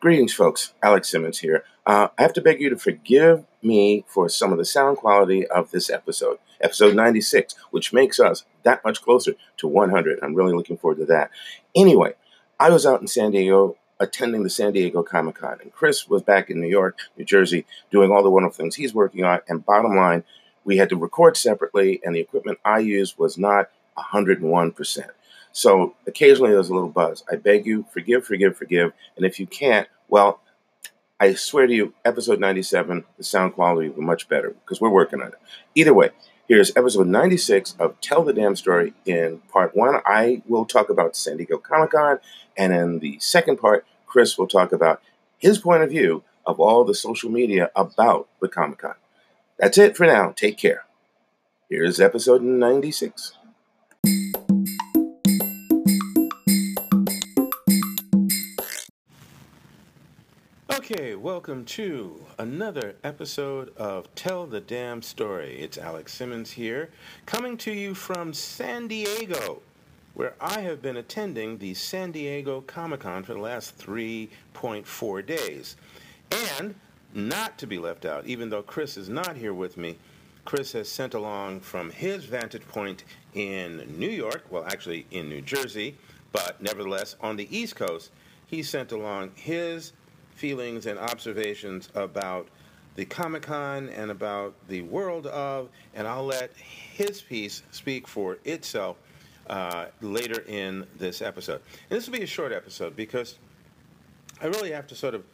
Greetings, folks. Alex Simmons here. Uh, I have to beg you to forgive me for some of the sound quality of this episode, episode 96, which makes us that much closer to 100. I'm really looking forward to that. Anyway, I was out in San Diego attending the San Diego Comic Con, and Chris was back in New York, New Jersey, doing all the wonderful things he's working on. And bottom line, we had to record separately, and the equipment I used was not 101%. So occasionally there's a little buzz. I beg you, forgive, forgive, forgive. And if you can't, well, I swear to you, episode 97, the sound quality will be much better because we're working on it. Either way, here's episode 96 of Tell the Damn Story. In part one, I will talk about San Diego Comic Con. And in the second part, Chris will talk about his point of view of all the social media about the Comic Con. That's it for now. Take care. Here's episode 96. Okay, welcome to another episode of Tell the Damn Story. It's Alex Simmons here, coming to you from San Diego, where I have been attending the San Diego Comic Con for the last 3.4 days. And not to be left out, even though Chris is not here with me, Chris has sent along from his vantage point in New York, well, actually in New Jersey, but nevertheless on the East Coast, he sent along his feelings and observations about the Comic Con and about the world of, and I'll let his piece speak for itself uh, later in this episode. And this will be a short episode because I really have to sort of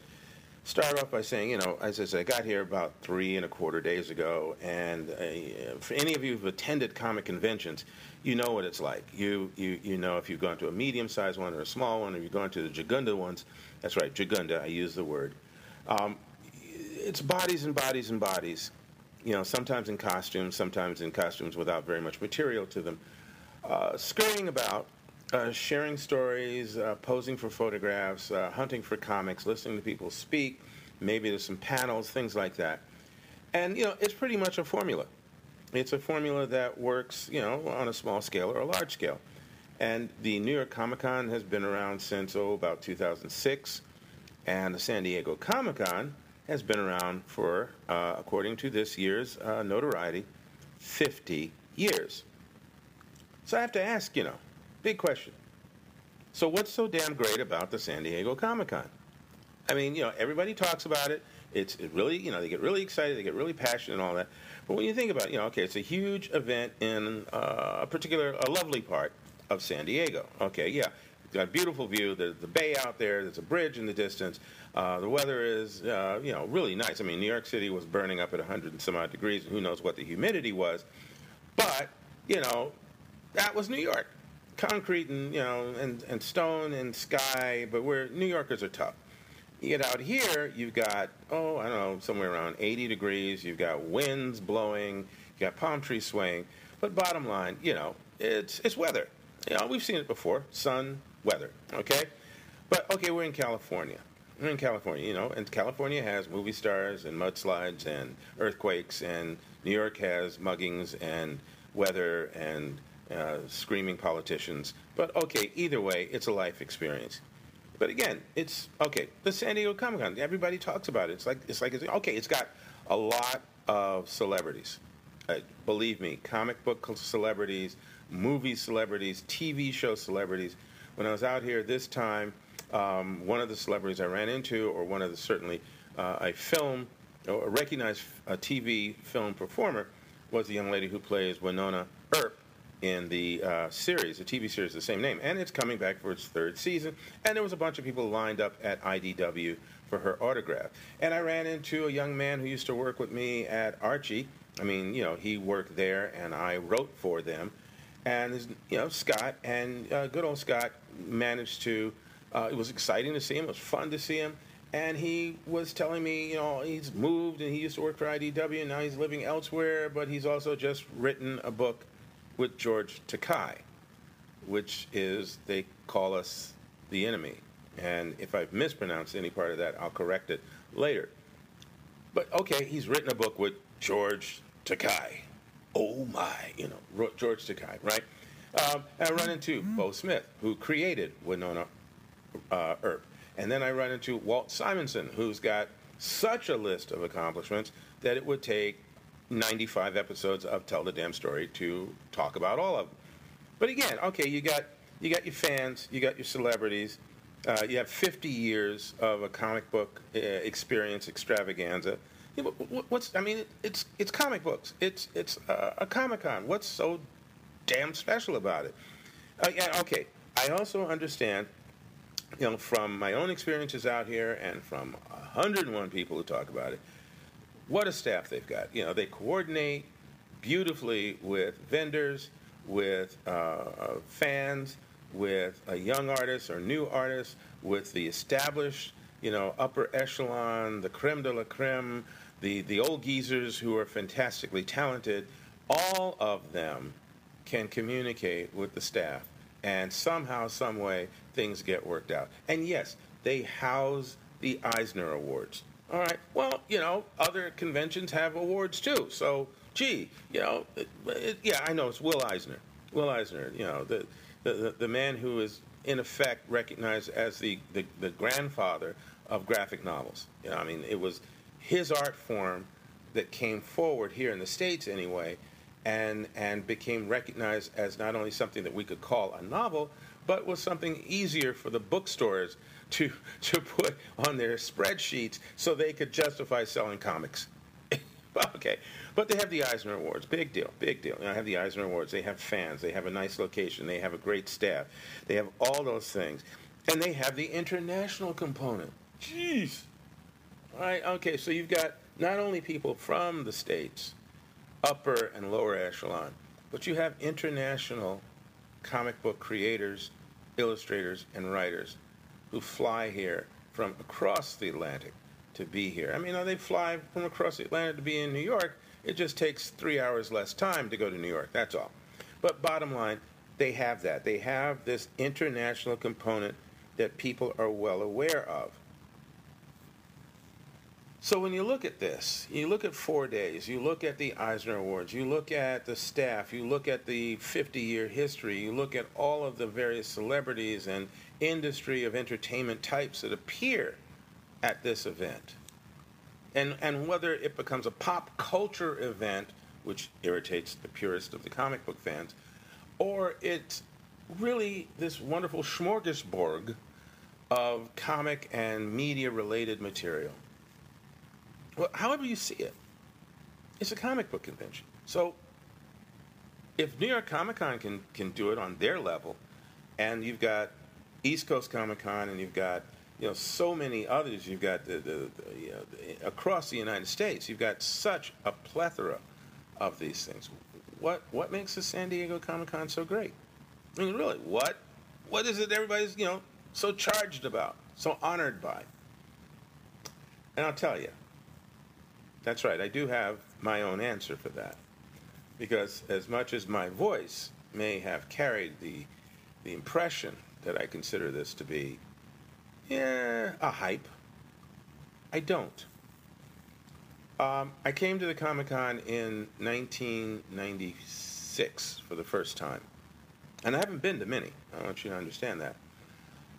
start off by saying, you know, as I said, I got here about three and a quarter days ago, and uh, for any of you who've attended comic conventions, you know what it's like. You you you know if you've gone to a medium-sized one or a small one, or you've gone to the Jagunda ones. That's right, Jagunda. I use the word. Um, it's bodies and bodies and bodies. You know, sometimes in costumes, sometimes in costumes without very much material to them, uh, scurrying about, uh, sharing stories, uh, posing for photographs, uh, hunting for comics, listening to people speak. Maybe there's some panels, things like that. And, you know, it's pretty much a formula. It's a formula that works, you know, on a small scale or a large scale. And the New York Comic Con has been around since, oh, about 2006. And the San Diego Comic Con has been around for, uh, according to this year's uh, notoriety, 50 years. So I have to ask, you know, big question. So what's so damn great about the San Diego Comic Con? I mean, you know, everybody talks about it. It's it really, you know, they get really excited, they get really passionate and all that. But when you think about, it, you know, okay, it's a huge event in uh, a particular, a lovely part of San Diego. Okay, yeah, got a beautiful view. There's the bay out there. There's a bridge in the distance. Uh, the weather is, uh, you know, really nice. I mean, New York City was burning up at 100 and some odd degrees, and who knows what the humidity was. But, you know, that was New York. Concrete and, you know, and, and stone and sky, but where New Yorkers are tough. You get out here, you've got, oh, I don't know, somewhere around 80 degrees. You've got winds blowing. You've got palm trees swaying. But bottom line, you know, it's, it's weather. Know, we've seen it before sun, weather, okay? But, okay, we're in California. We're in California, you know, and California has movie stars and mudslides and earthquakes, and New York has muggings and weather and uh, screaming politicians. But okay, either way, it's a life experience. But again, it's okay. The San Diego Comic Con, everybody talks about it. It's like it's like okay. It's got a lot of celebrities. Uh, believe me, comic book celebrities, movie celebrities, TV show celebrities. When I was out here this time, um, one of the celebrities I ran into, or one of the certainly uh, a film, or a recognized a TV film performer, was the young lady who plays Wynonna Earp in the uh, series, the TV series, the same name, and it's coming back for its third season. And there was a bunch of people lined up at IDW for her autograph. And I ran into a young man who used to work with me at Archie. I mean, you know, he worked there, and I wrote for them. And you know, Scott and uh, good old Scott managed to. Uh, it was exciting to see him. It was fun to see him. And he was telling me, you know, he's moved and he used to work for IDW and now he's living elsewhere, but he's also just written a book with George Takei, which is they call us the enemy. And if I've mispronounced any part of that, I'll correct it later. But okay, he's written a book with George Takei. Oh my, you know, George Takei, right? Um, I run into mm-hmm. Beau Smith, who created Wynonna uh, Earp. And then I run into Walt Simonson, who's got such a list of accomplishments that it would take 95 episodes of Tell the Damn Story to talk about all of them. But again, okay, you got you got your fans, you got your celebrities, uh, you have 50 years of a comic book uh, experience extravaganza. Know, what's I mean, it's it's comic books. It's it's uh, a Comic Con. What's so damn special about it? Uh, yeah, okay. I also understand, you know, from my own experiences out here and from 101 people who talk about it, what a staff they've got. You know, they coordinate beautifully with vendors, with uh, uh fans, with young artist or new artist, with the established, you know, upper echelon, the creme de la creme, the, the old geezers who are fantastically talented, all of them can communicate with the staff. And somehow, some way, things get worked out. And yes, they house the Eisner Awards. All right. Well, you know, other conventions have awards too. So, gee, you know, it, it, yeah, I know it's Will Eisner. Will Eisner, you know, the, the, the, man who is in effect recognized as the, the, the grandfather of graphic novels. You know, I mean, it was his art form that came forward here in the States anyway, and, and became recognized as not only something that we could call a novel, but was something easier for the bookstores to, to put on their spreadsheets so they could justify selling comics. okay, but they have the Eisner Awards. Big deal, big deal. You know, I have the Eisner Awards. They have fans. They have a nice location. They have a great staff. They have all those things. And they have the international component. Jeez. Right, okay, so you've got not only people from the States, upper and lower echelon, but you have international comic book creators, illustrators, and writers who fly here from across the Atlantic to be here. I mean, they fly from across the Atlantic to be in New York. It just takes three hours less time to go to New York. That's all. But bottom line, they have that. They have this international component that people are well aware of. So when you look at this, you look at four days, you look at the Eisner Awards, you look at the staff, you look at the 50 year history, you look at all of the various celebrities and industry of entertainment types that appear at this event. And, and whether it becomes a pop culture event, which irritates the purest of the comic book fans, or it's really this wonderful smorgasbord of comic and media related material. Well, however you see it, it's a comic book convention. So if New York Comic Con can, can do it on their level, and you've got East Coast Comic Con and you've got you know so many others, you've got the, the, the, you know, the, across the United States, you've got such a plethora of these things. What what makes the San Diego Comic Con so great? I mean, really, what what is it everybody's you know so charged about, so honored by? And I'll tell you, that's right. I do have my own answer for that. Because as much as my voice may have carried the, the impression that I consider this to be, yeah, a hype, I don't. Um, I came to the Comic Con in 1996 for the first time. And I haven't been to many. I want you to understand that.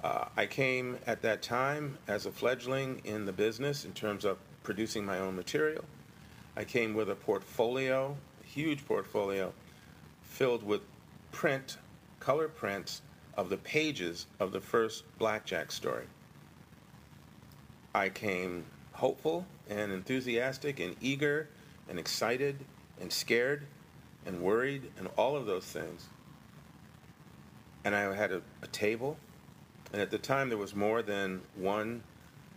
Uh, I came at that time as a fledgling in the business in terms of producing my own material. I came with a portfolio, a huge portfolio, filled with print, color prints of the pages of the first Blackjack story. I came hopeful and enthusiastic and eager and excited and scared and worried and all of those things. And I had a, a table, and at the time there was more than one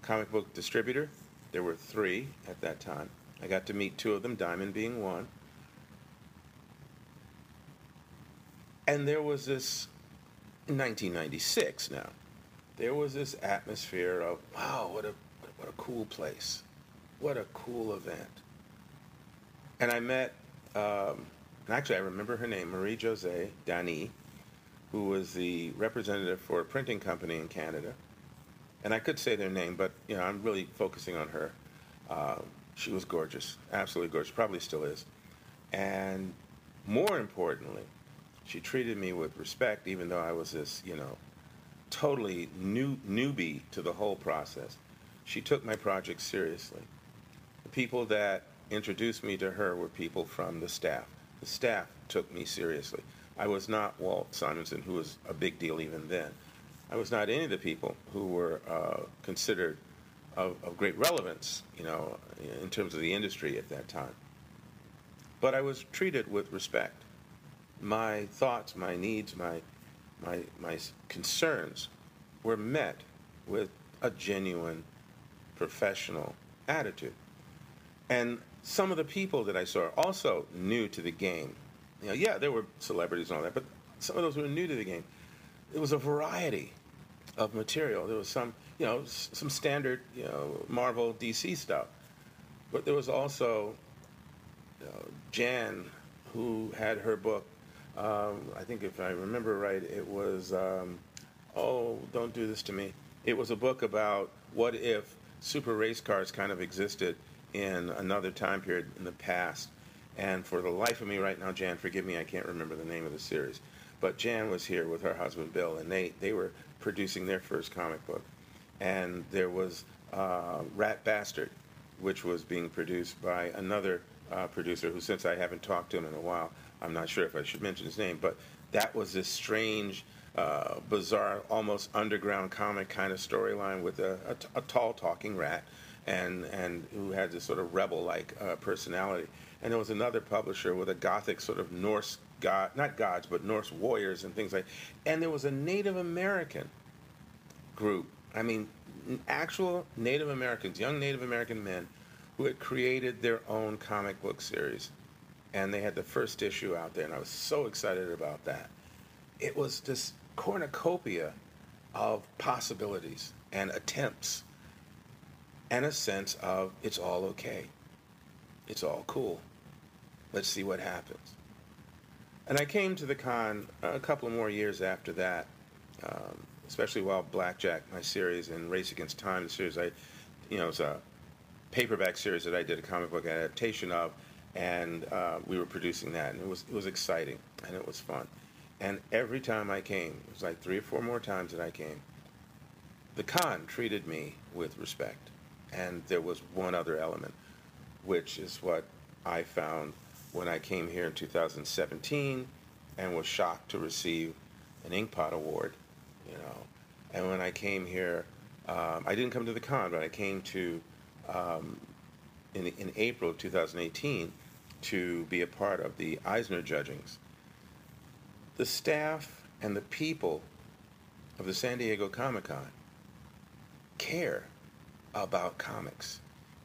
comic book distributor. There were three at that time. I got to meet two of them, Diamond being one. And there was this, in 1996 now, there was this atmosphere of, wow, what a, what a cool place. What a cool event. And I met, um, and actually I remember her name, Marie Jose Dani, who was the representative for a printing company in Canada and I could say their name, but you know, I'm really focusing on her. Uh, she was gorgeous, absolutely gorgeous, probably still is. And more importantly, she treated me with respect, even though I was this, you know, totally new newbie to the whole process. She took my project seriously. The people that introduced me to her were people from the staff. The staff took me seriously. I was not Walt Simonson, who was a big deal even then. I was not any of the people who were uh, considered of, of, great relevance, you know, in terms of the industry at that time. But I was treated with respect. My thoughts, my needs, my my my concerns were met with a genuine professional attitude. And some of the people that I saw also new to the game. You know, yeah, there were celebrities and all that, but some of those were new to the game. It was a variety of material. There was some, you know, some standard, you know, Marvel, DC stuff, but there was also you know, Jan, who had her book. Um, I think if I remember right, it was um, "Oh, Don't Do This to Me." It was a book about what if super race cars kind of existed in another time period in the past. And for the life of me right now, Jan, forgive me, I can't remember the name of the series. But Jan was here with her husband Bill, and they, they were producing their first comic book. And there was uh, Rat Bastard, which was being produced by another uh, producer who, since I haven't talked to him in a while, I'm not sure if I should mention his name, but that was this strange, uh, bizarre, almost underground comic kind of storyline with a, a, t- a tall talking rat and and who had this sort of rebel-like uh, personality. And there was another publisher with a gothic sort of Norse god, not gods, but Norse warriors and things like. And there was a Native American group. I mean, actual Native Americans, young Native American men, who had created their own comic book series, and they had the first issue out there, and I was so excited about that. It was this cornucopia of possibilities and attempts and a sense of it's all okay. It's all cool. Let's see what happens. And I came to the con a couple of more years after that, um, especially while Blackjack, my series, and Race Against Time, the series I, you know, it's a paperback series that I did a comic book adaptation of, and uh, we were producing that, and it was it was exciting and it was fun. And every time I came, it was like three or four more times that I came, the con treated me with respect. And there was one other element, which is what I found when I came here in 2017 and was shocked to receive an Inkpot Award, you know. And when I came here, um, I didn't come to the con, but I came to um, in, in April of 2018 to be a part of the Eisner judgings. The staff and the people of the San Diego Comic Con care about comics,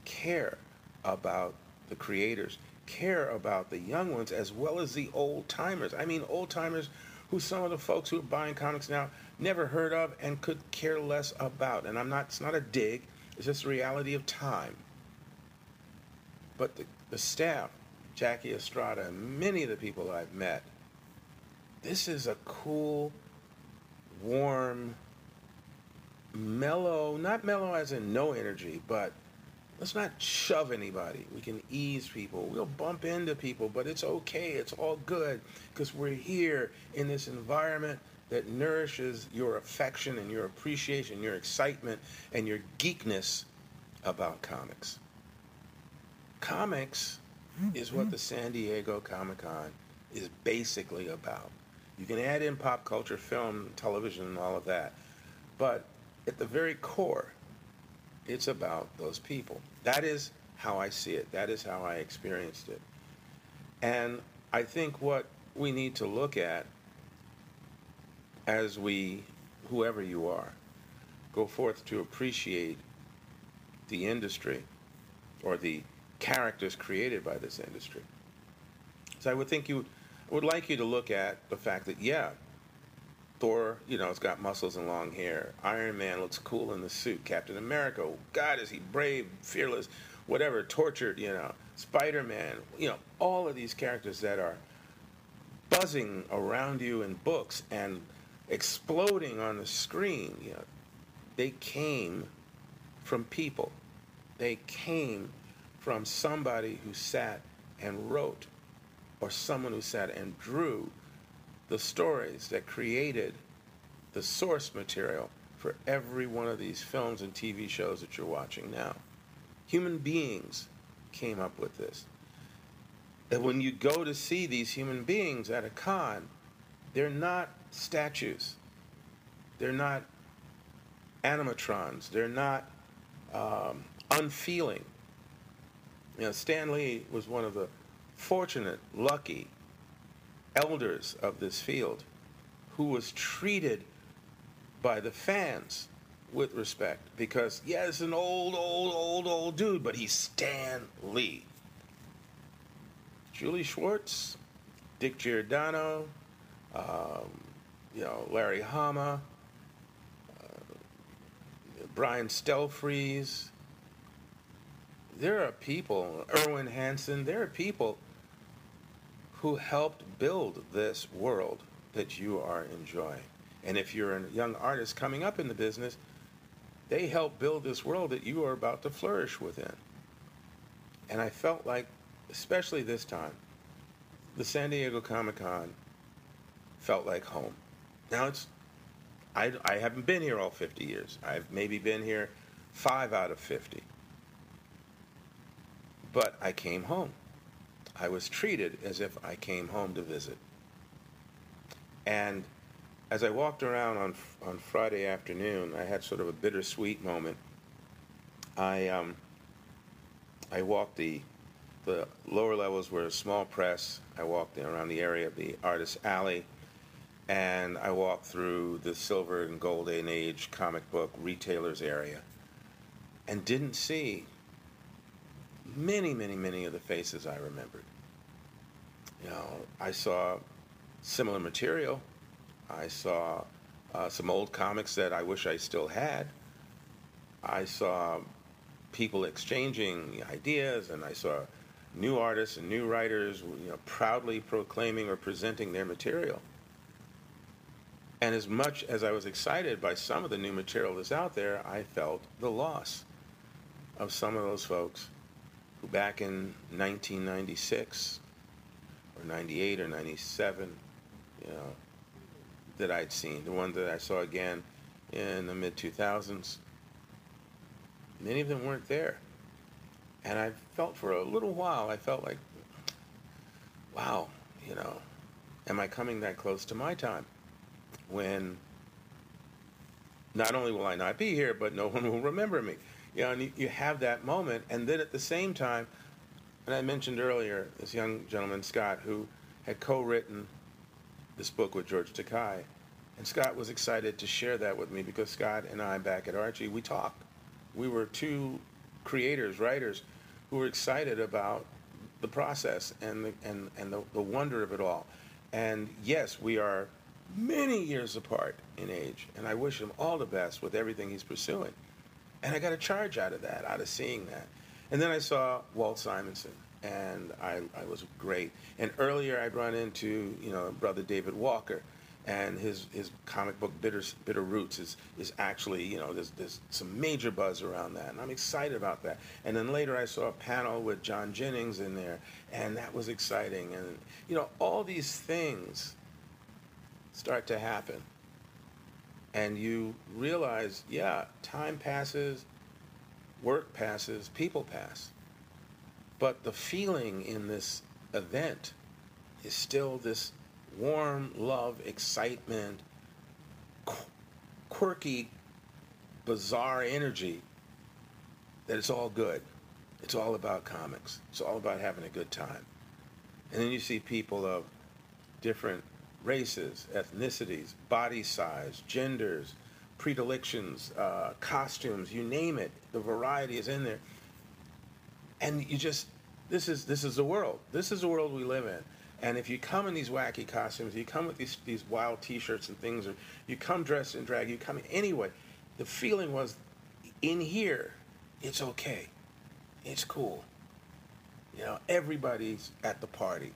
care about the creators, care about the young ones as well as the old timers. I mean, old timers who some of the folks who are buying comics now never heard of and could care less about. And I'm not, it's not a dig, it's just the reality of time. But the, the staff, Jackie Estrada, and many of the people I've met, this is a cool, warm, mellow, not mellow as in no energy, but let's not shove anybody. We can ease people. We'll bump into people, but it's okay. It's all good because we're here in this environment that nourishes your affection and your appreciation, your excitement, and your geekness about comics. Comics is what the San Diego Comic Con is basically about. You can add in pop culture, film, television, and all of that, but at the very core, it's about those people. That is how I see it. That is how I experienced it. And I think what we need to look at as we, whoever you are, go forth to appreciate the industry or the characters created by this industry. So I would think you would like you to look at the fact that, yeah, Thor, you know, it's got muscles and long hair. Iron Man looks cool in the suit. Captain America, oh God, is he brave, fearless, whatever, tortured, you know. Spider Man, you know, all of these characters that are buzzing around you in books and exploding on the screen, you know, they came from people. They came from somebody who sat and wrote or someone who sat and drew the stories that created the source material for every one of these films and TV shows that you're watching now. Human beings came up with this. That when you go to see these human beings at a con, they're not statues. They're not animatrons. They're not um, unfeeling. You know, Stan Lee was one of the fortunate, lucky elders of this field who was treated by the fans with respect because, yeah, an old, old, old, old dude, but he's Stan Lee. Julie Schwartz, Dick Giordano, um, you know, Larry Hama, uh, Brian Stelfreeze. There are people, Irwin Hasen, there are people who helped build this world that you are enjoying. And if you're a young artist coming up in the business, they help build this world that you are about to flourish within. And I felt like, especially this time, the San Diego Comic Con felt like home. Now it's, I, I haven't been here all 50 years. I've maybe been here five out of 50. But I came home. I was treated as if I came home to visit. And as I walked around on on Friday afternoon, I had sort of a bittersweet moment. I um, I walked the the lower levels were a small press. I walked around the area of the Artist Alley, and I walked through the silver and golden age comic book retailers area, and didn't see many, many, many of the faces I remembered. You know, I saw similar material. I saw uh, some old comics that I wish I still had. I saw people exchanging ideas, and I saw new artists and new writers, you know, proudly proclaiming or presenting their material. And as much as I was excited by some of the new material that's out there, I felt the loss of some of those folks who back in 1996 or 98 or 97 you know, that I'd seen, the one that I saw again in the mid 2000s. Many of them weren't there. And I felt for a little while, I felt like, wow, you know, am I coming that close to my time? When not only will I not be here, but no one will remember me. You know, and you, you have that moment, and then at the same time, and I mentioned earlier this young gentleman, Scott, who had co written this book with George Takei, And Scott was excited to share that with me because Scott and I back at Archie, we talked. We were two creators, writers, who were excited about the process and the, and, and the, the wonder of it all. And yes, we are many years apart in age, and I wish him all the best with everything he's pursuing. And I got a charge out of that, out of seeing that. And then I saw Walt Simonson, and I, I was great. And earlier I'd run into, you know, brother David Walker, and his, his comic book Bitter, Bitter Roots is, is actually, you know, there's, there's some major buzz around that, and I'm excited about that. And then later I saw a panel with John Jennings in there, and that was exciting. And, you know, all these things start to happen. And you realize, yeah, time passes, work passes, people pass. But the feeling in this event is still this warm love, excitement, qu- quirky, bizarre energy that it's all good. It's all about comics. It's all about having a good time. And then you see people of different races, ethnicities, body size, genders, predilections, uh, costumes, you name it. The variety is in there. And you just this is this is the world. This is the world we live in. And if you come in these wacky costumes, you come with these these wild T-shirts and things, or you come dressed in drag, you come anyway. The feeling was, in here, it's okay, it's cool. You know, everybody's at the party.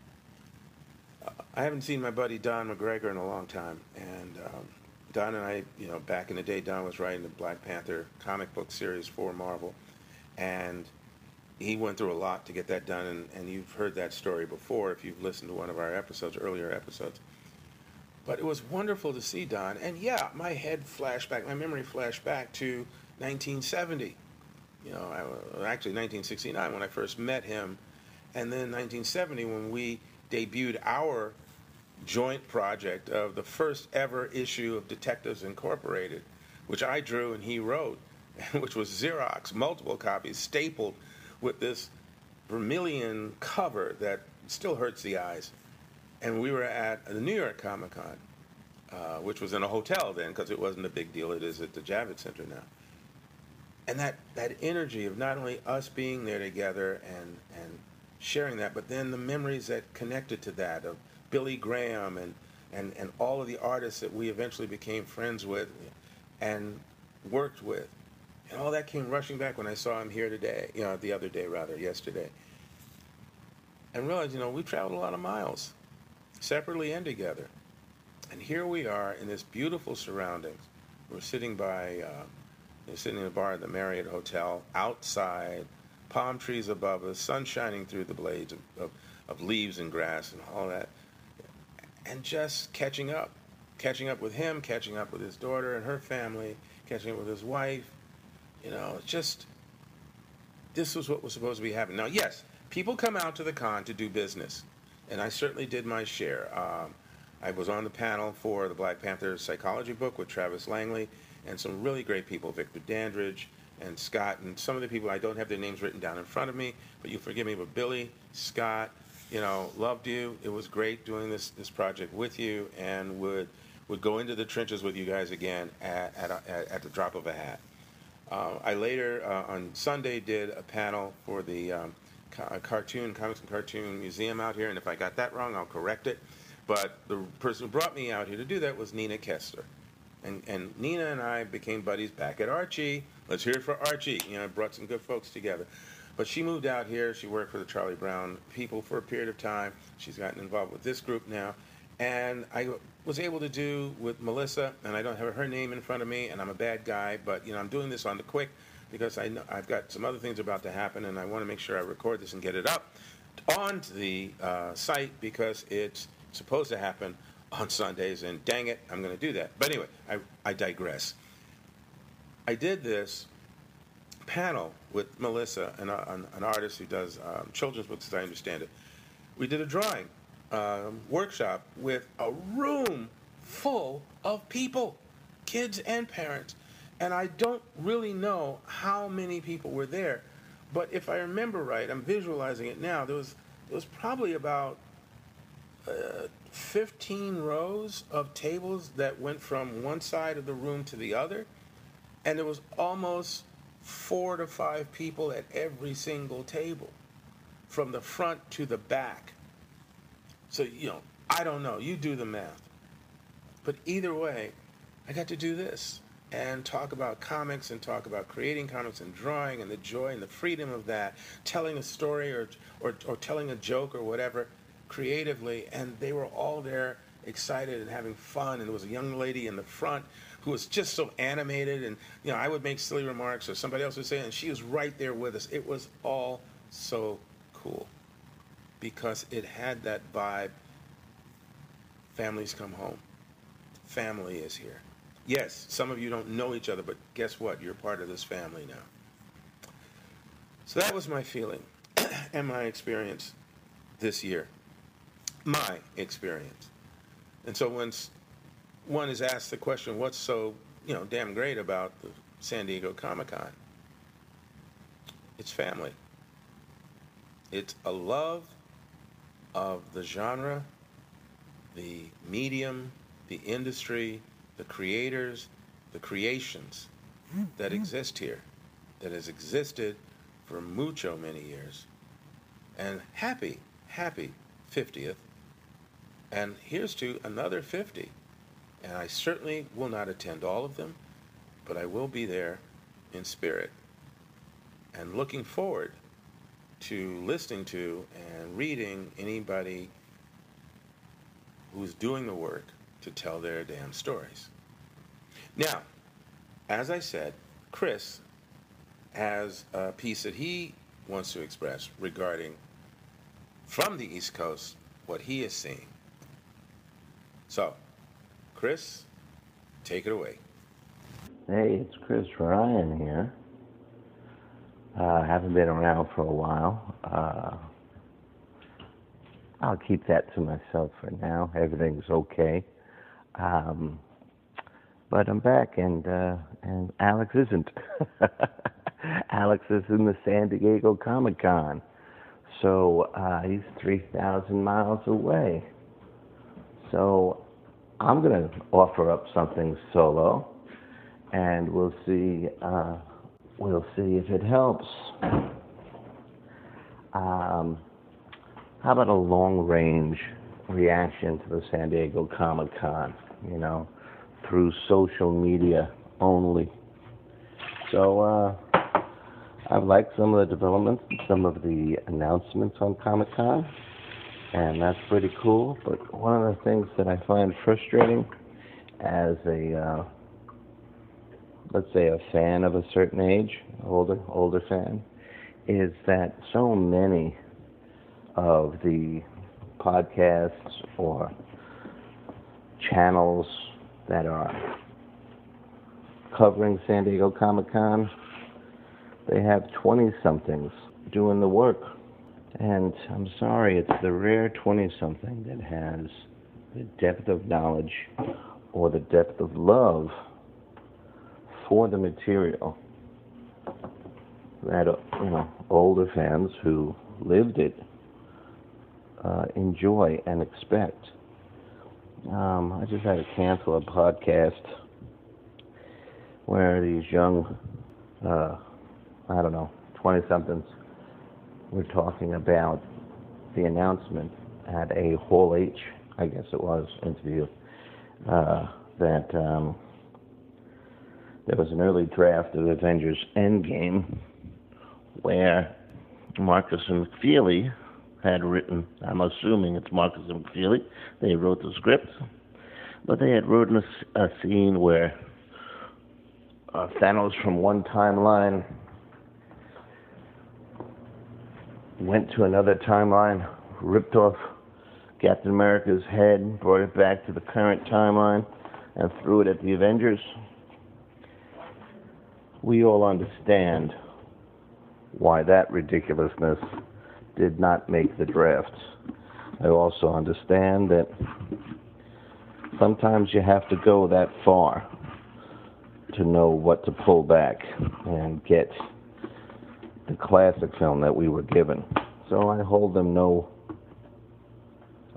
I haven't seen my buddy Don McGregor in a long time, and um, Don and I, you know, back in the day, Don was writing the Black Panther comic book series for Marvel, and he went through a lot to get that done, and, and you've heard that story before if you've listened to one of our episodes, earlier episodes. But it was wonderful to see Don. And yeah, my head flashed back, my memory flashed back to 1970. You know, I, actually 1969 when I first met him, and then 1970 when we debuted our joint project of the first ever issue of Detectives Incorporated, which I drew and he wrote, which was Xerox, multiple copies, stapled with this vermilion cover that still hurts the eyes and we were at the New York Comic Con, uh, which was in a hotel then because it wasn't a big deal. It is at the Javits Center now. And that, that energy of not only us being there together and, and sharing that, but then the memories that connected to that of Billy Graham and, and, and all of the artists that we eventually became friends with and worked with. And all that came rushing back when I saw him here today, you know, the other day rather, yesterday. And realized, you know, we traveled a lot of miles separately and together. And here we are in this beautiful surroundings. We're sitting by, uh, we're sitting in a bar at the Marriott Hotel, outside, palm trees above us, sun shining through the blades of, of, of leaves and grass and all that, and just catching up, catching up with him, catching up with his daughter and her family, catching up with his wife. You know, just this was what was supposed to be happening. Now, yes, people come out to the con to do business and I certainly did my share. Um, I was on the panel for the Black Panther psychology book with Travis Langley and some really great people, Victor Dandridge and Scott, and some of the people I don't have their names written down in front of me, but you forgive me. But Billy, Scott, you know, loved you. It was great doing this this project with you, and would would go into the trenches with you guys again at at, a, at the drop of a hat. Uh, I later uh, on Sunday did a panel for the um, a cartoon, comics and cartoon museum out here, and if I got that wrong, I'll correct it. But the person who brought me out here to do that was Nina Kessler. And, and Nina and I became buddies back at Archie. Let's hear it for Archie. You know, I brought some good folks together. But she moved out here. She worked for the Charlie Brown people for a period of time. She's gotten involved with this group now. And I was able to do with Melissa, and I don't have her name in front of me, and I'm a bad guy, but you know I'm doing this on the quick because I know I've got some other things about to happen, and I want to make sure I record this and get it up onto the uh, site because it's supposed to happen on Sundays, and dang it, I'm going to do that. But anyway, I, I digress. I did this panel with Melissa, an, an, an artist who does um, children's books, as I understand it. We did a drawing um, workshop with a room full of people, kids and parents. And I don't really know how many people were there. But if I remember right, I'm visualizing it now, there was, there was probably about uh, 15 rows of tables that went from one side of the room to the other. And there was almost four to five people at every single table, from the front to the back. So, you know, I don't know. You do the math. But either way, I got to do this and talk about comics and talk about creating comics and drawing and the joy and the freedom of that, telling a story or, or, or telling a joke or whatever creatively. And they were all there excited and having fun. And there was a young lady in the front who was just so animated. And, you know, I would make silly remarks or somebody else would say, and she was right there with us. It was all so cool because it had that vibe. Families come home. Family is here. Yes, some of you don't know each other, but guess what? You're part of this family now. So that was my feeling and my experience this year. My experience. And so when one is asked the question, what's so, you know, damn great about the San Diego Comic Con? It's family. It's a love of the genre, the medium, the industry, the creators, the creations that mm-hmm. exist here, that has existed for mucho many years. And happy, happy 50th. And here's to another 50. And I certainly will not attend all of them, but I will be there in spirit and looking forward to listening to and reading anybody who's doing the work to tell their damn stories. Now, as I said, Chris has a piece that he wants to express regarding from the East Coast what he is seeing. So, Chris, take it away. Hey, it's Chris Ryan here. Uh, haven't been around for a while. Uh, I'll keep that to myself for now. Everything's okay. Um, but I'm back, and uh, and Alex isn't. Alex is in the San Diego Comic Con, so uh, he's three thousand miles away. So I'm gonna offer up something solo, and we'll see. Uh, we'll see if it helps. Um, how about a long range reaction to the San Diego Comic Con? You know through social media only. So uh, I've liked some of the developments, some of the announcements on Comic Con, and that's pretty cool. But one of the things that I find frustrating as a uh, let's say a fan of a certain age, older older fan, is that so many of the podcasts or channels that are covering San Diego Comic Con. They have 20 somethings doing the work. And I'm sorry, it's the rare 20 something that has the depth of knowledge or the depth of love for the material that you know older fans who lived it uh, enjoy and expect. Um, I just had to cancel a podcast where these young, uh, I don't know, 20 somethings were talking about the announcement at a Hall H, I guess it was, interview, uh, that um, there was an early draft of Avengers Endgame where Markus and McFeely had written. I'm assuming it's Markus and McFeely. They wrote the script, but they had written a, a scene where uh, Thanos from one timeline went to another timeline, ripped off Captain America's head, brought it back to the current timeline, and threw it at the Avengers. We all understand why that ridiculousness did not make the drafts. I also understand that sometimes you have to go that far to know what to pull back and get the classic film that we were given. So I hold them no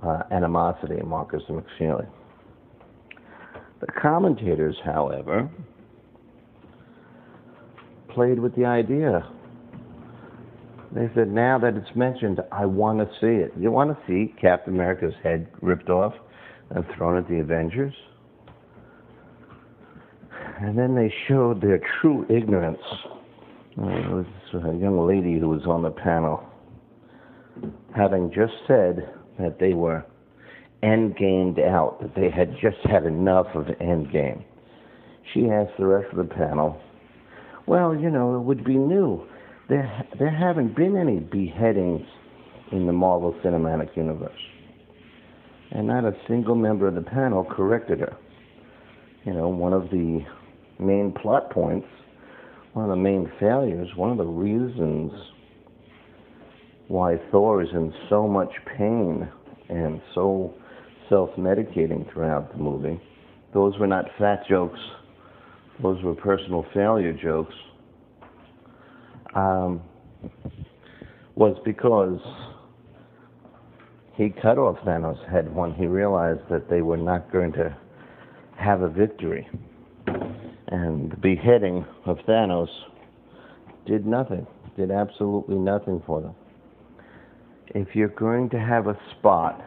uh, animosity, Markus and McFeely. The commentators, however, played with the idea they said, now that it's mentioned, I want to see it. You want to see Captain America's head ripped off and thrown at the Avengers? And then they showed their true ignorance. It was a young lady who was on the panel having just said that they were endgamed out, that they had just had enough of endgame. She asked the rest of the panel, well, you know, it would be new there there haven't been any beheadings in the Marvel Cinematic Universe. And not a single member of the panel corrected her. You know, one of the main plot points, one of the main failures, one of the reasons why Thor is in so much pain and so self medicating throughout the movie. Those were not fat jokes, those were personal failure jokes um, was because he cut off Thanos' head when he realized that they were not going to have a victory. And the beheading of Thanos did nothing, did absolutely nothing for them. If you're going to have a spot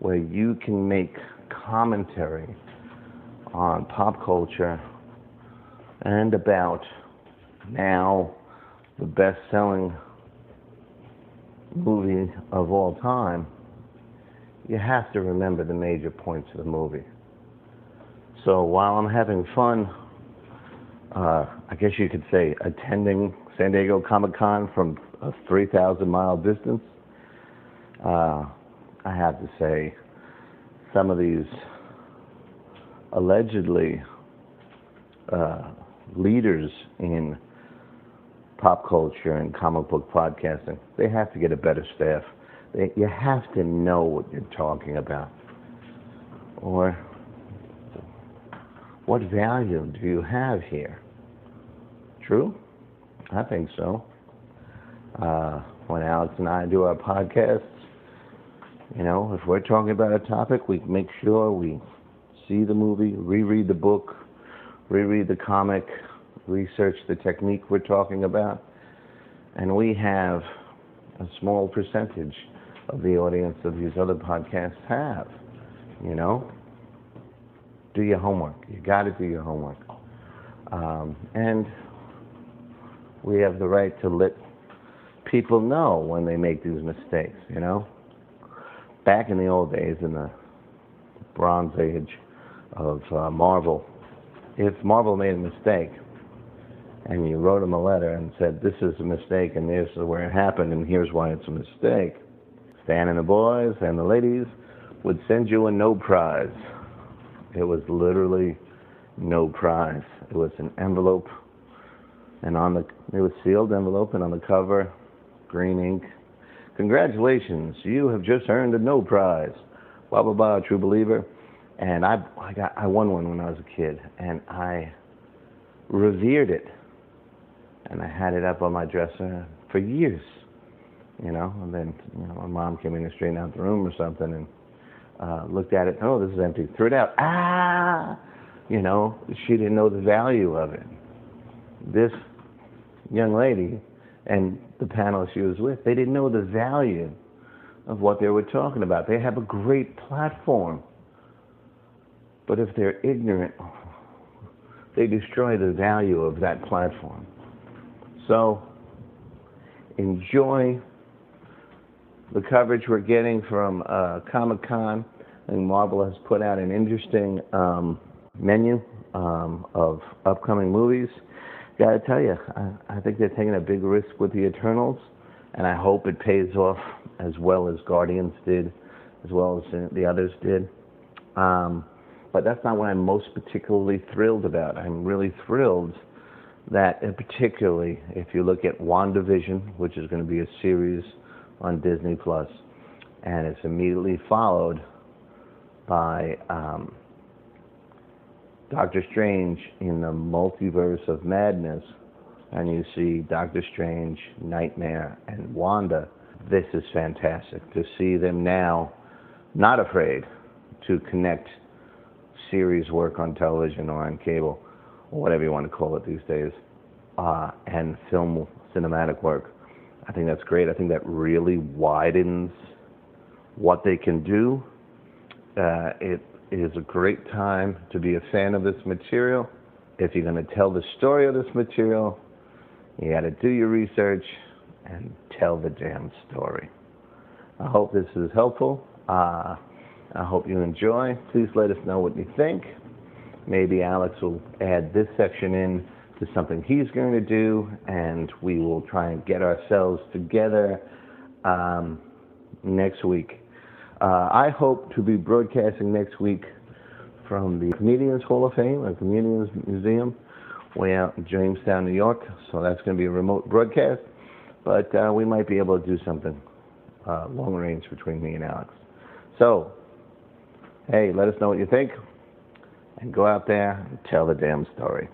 where you can make commentary on pop culture and about now the best selling movie of all time, you have to remember the major points of the movie. So while I'm having fun, uh, I guess you could say attending San Diego Comic Con from a 3,000 mile distance, uh, I have to say some of these allegedly uh, leaders in pop culture and comic book podcasting, they have to get a better staff. They, you have to know what you're talking about. Or what value do you have here? True? I think so. Uh, when Alex and I do our podcasts, you know, if we're talking about a topic, we make sure we see the movie, reread the book, reread the comic, research the technique we're talking about, and we have a small percentage of the audience of these other podcasts have. You know, do your homework. You got to do your homework, um, and we have the right to let people know when they make these mistakes. You know, back in the old days, in the Bronze Age of uh, Marvel, if Marvel made a mistake and you wrote them a letter and said, This is a mistake and this is where it happened and here's why it's a mistake, Stan and the boys and the ladies would send you a no prize. It was literally no prize. It was an envelope and on the it was sealed envelope and on the cover, green ink. Congratulations, you have just earned a no prize. Blah blah blah, true believer. And I I got I won one when I was a kid and I revered it and I had it up on my dresser for years, you know. And then you know, my mom came in and straightened out the room or something, and uh, looked at it. Oh, this is empty. Threw it out. Ah, you know, she didn't know the value of it. This young lady and the panel she was with, they didn't know the value of what they were talking about. They have a great platform. But if they're ignorant, they destroy the value of that platform. So enjoy the coverage we're getting from uh, Comic Con. And Marvel has put out an interesting um, menu um, of upcoming movies. Got to tell you, I, I think they're taking a big risk with the Eternals, and I hope it pays off as well as Guardians did, as well as the others did. Um, but that's not what I'm most particularly thrilled about. I'm really thrilled that uh, particularly if you look at WandaVision, which is going to be a series on Disney Plus, and it's immediately followed by um, Doctor Strange in the Multiverse of Madness, and you see Doctor Strange, Nightmare, and Wanda. This is fantastic to see them now not afraid to connect series work on television or on cable or whatever you want to call it these days, uh, and film cinematic work. I think that's great. I think that really widens what they can do. Uh, it is a great time to be a fan of this material. If you're going to tell the story of this material, you got to do your research and tell the damn story. I hope this is helpful. Uh, I hope you enjoy. Please let us know what you think. Maybe Alex will add this section in to something he's going to do, and we will try and get ourselves together um, next week. Uh, I hope to be broadcasting next week from the Comedians Hall of Fame, or Comedians Museum, way out in Jamestown, New York. So that's going to be a remote broadcast, but uh, we might be able to do something uh, long range between me and Alex. So, hey, let us know what you think and go out there and tell the damn story.